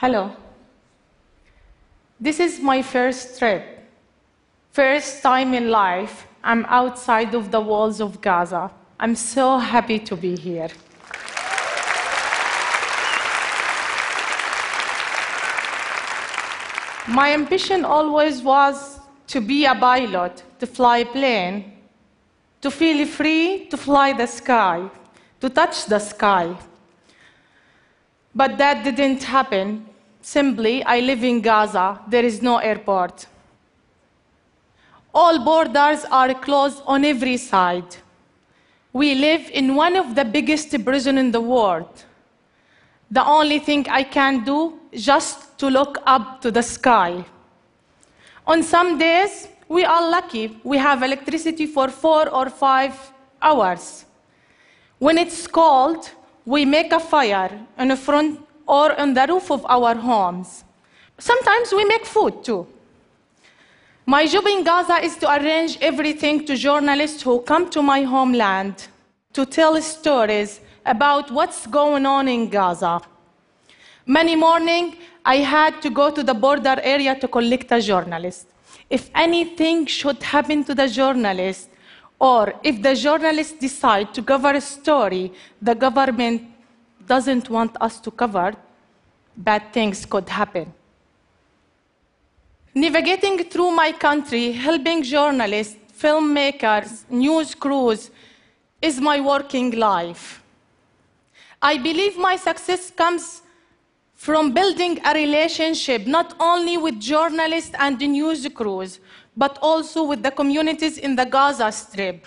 Hello. This is my first trip. First time in life I'm outside of the walls of Gaza. I'm so happy to be here. My ambition always was to be a pilot, to fly a plane, to feel free to fly the sky, to touch the sky. But that didn't happen. Simply, I live in Gaza. There is no airport. All borders are closed on every side. We live in one of the biggest prisons in the world. The only thing I can do just to look up to the sky. On some days, we are lucky. We have electricity for four or five hours. When it's cold, we make a fire in the front or on the roof of our homes. Sometimes we make food too. My job in Gaza is to arrange everything to journalists who come to my homeland to tell stories about what's going on in Gaza. Many morning, I had to go to the border area to collect a journalist. If anything should happen to the journalist, or if the journalists decide to cover a story the government doesn't want us to cover, bad things could happen. Navigating through my country, helping journalists, filmmakers, news crews is my working life. I believe my success comes from building a relationship not only with journalists and news crews, but also with the communities in the Gaza Strip.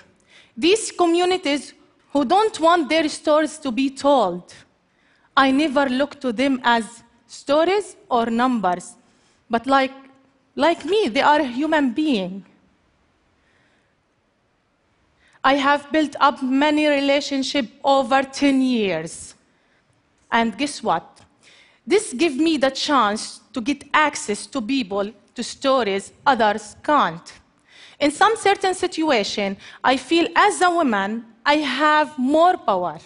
These communities who don't want their stories to be told. I never look to them as stories or numbers, but like, like me, they are a human being. I have built up many relationships over 10 years. And guess what? This gives me the chance to get access to people, to stories others can't. In some certain situation, I feel as a woman, I have more power.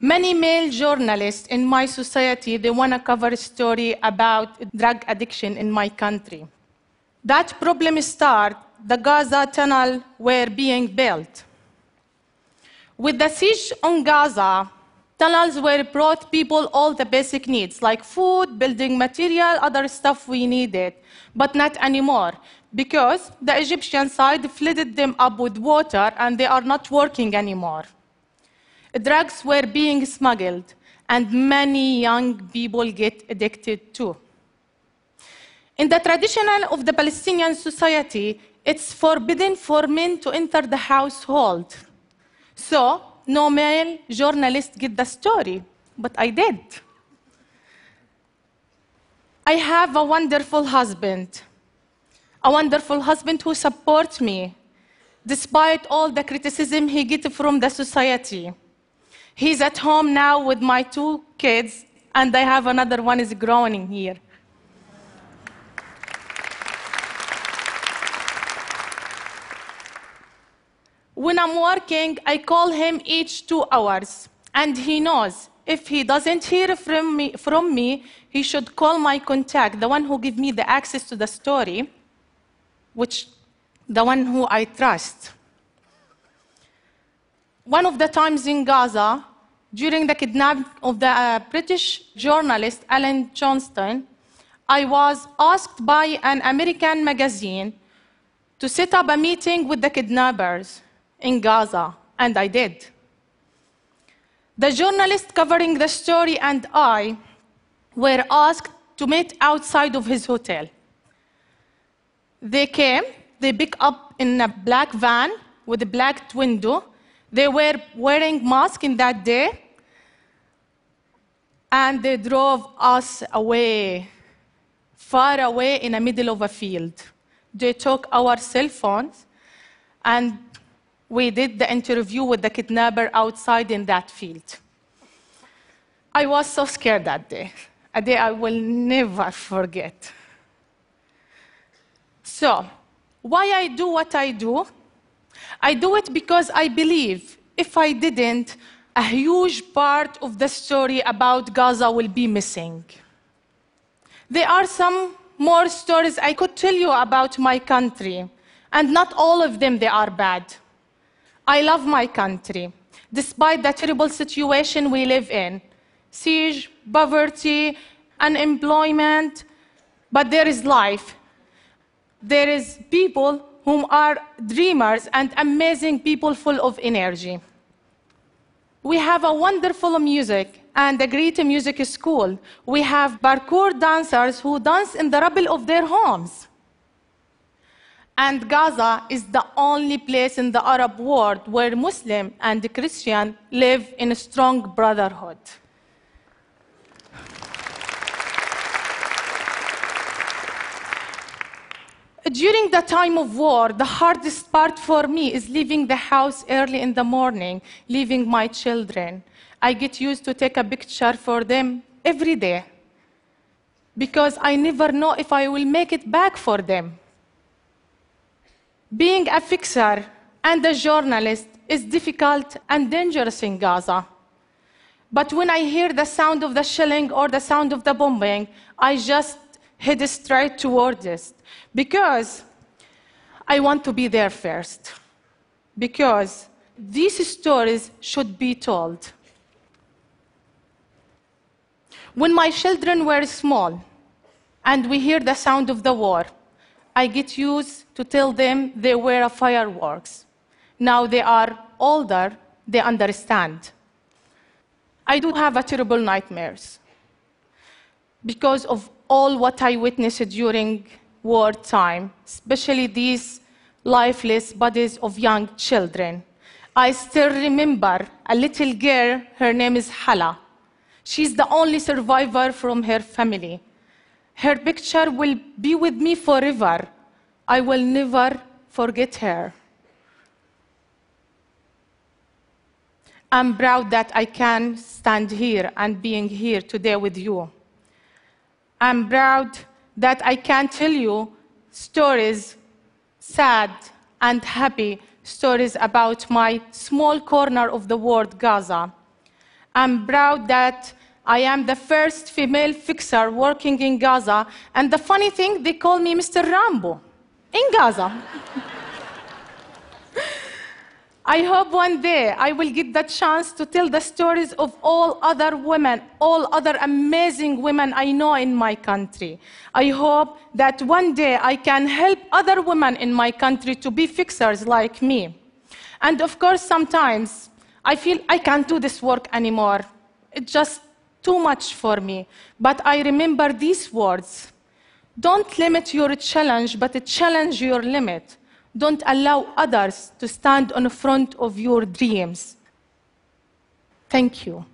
Many male journalists in my society, they want to cover a story about drug addiction in my country. That problem started, the Gaza tunnel were being built. With the siege on Gaza, tunnels were brought people all the basic needs, like food, building material, other stuff we needed, but not anymore, because the Egyptian side flooded them up with water and they are not working anymore. Drugs were being smuggled, and many young people get addicted too. In the tradition of the Palestinian society, it's forbidden for men to enter the household. So, no male journalist get the story, but I did. I have a wonderful husband, a wonderful husband who supports me despite all the criticism he gets from the society. He's at home now with my two kids, and I have another one is growing here. When I'm working, I call him each two hours, and he knows if he doesn't hear from me, from me, he should call my contact, the one who gives me the access to the story, which the one who I trust. One of the times in Gaza, during the kidnapping of the uh, British journalist Alan Johnston, I was asked by an American magazine to set up a meeting with the kidnappers in Gaza, and I did. The journalist covering the story and I were asked to meet outside of his hotel. They came, they picked up in a black van with a black window. They were wearing masks in that day, and they drove us away, far away in the middle of a field. They took our cell phones, and we did the interview with the kidnapper outside in that field. I was so scared that day, a day I will never forget. So, why I do what I do? I do it because I believe if I didn't, a huge part of the story about Gaza will be missing. There are some more stories I could tell you about my country, and not all of them they are bad. I love my country, despite the terrible situation we live in. Siege, poverty, unemployment, but there is life. There is people whom are dreamers and amazing people full of energy. We have a wonderful music and a great music school. We have parkour dancers who dance in the rubble of their homes. And Gaza is the only place in the Arab world where Muslim and Christian live in a strong brotherhood. During the time of war, the hardest part for me is leaving the house early in the morning, leaving my children. I get used to take a picture for them every day because I never know if I will make it back for them. Being a fixer and a journalist is difficult and dangerous in Gaza. But when I hear the sound of the shelling or the sound of the bombing, I just head straight towards it because I want to be there first. Because these stories should be told. When my children were small and we hear the sound of the war, I get used to tell them they were fireworks. Now they are older, they understand. I do have a terrible nightmares because of all what I witnessed during wartime, especially these lifeless bodies of young children. I still remember a little girl, her name is Hala. She's the only survivor from her family. Her picture will be with me forever. I will never forget her. I'm proud that I can stand here and being here today with you. I'm proud that I can tell you stories, sad and happy stories about my small corner of the world, Gaza. I'm proud that I am the first female fixer working in Gaza, and the funny thing, they call me Mr. Rambo in Gaza. I hope one day I will get the chance to tell the stories of all other women, all other amazing women I know in my country. I hope that one day I can help other women in my country to be fixers like me. And of course, sometimes I feel I can't do this work anymore. It's just too much for me. But I remember these words Don't limit your challenge, but challenge your limit. Don't allow others to stand on front of your dreams. Thank you.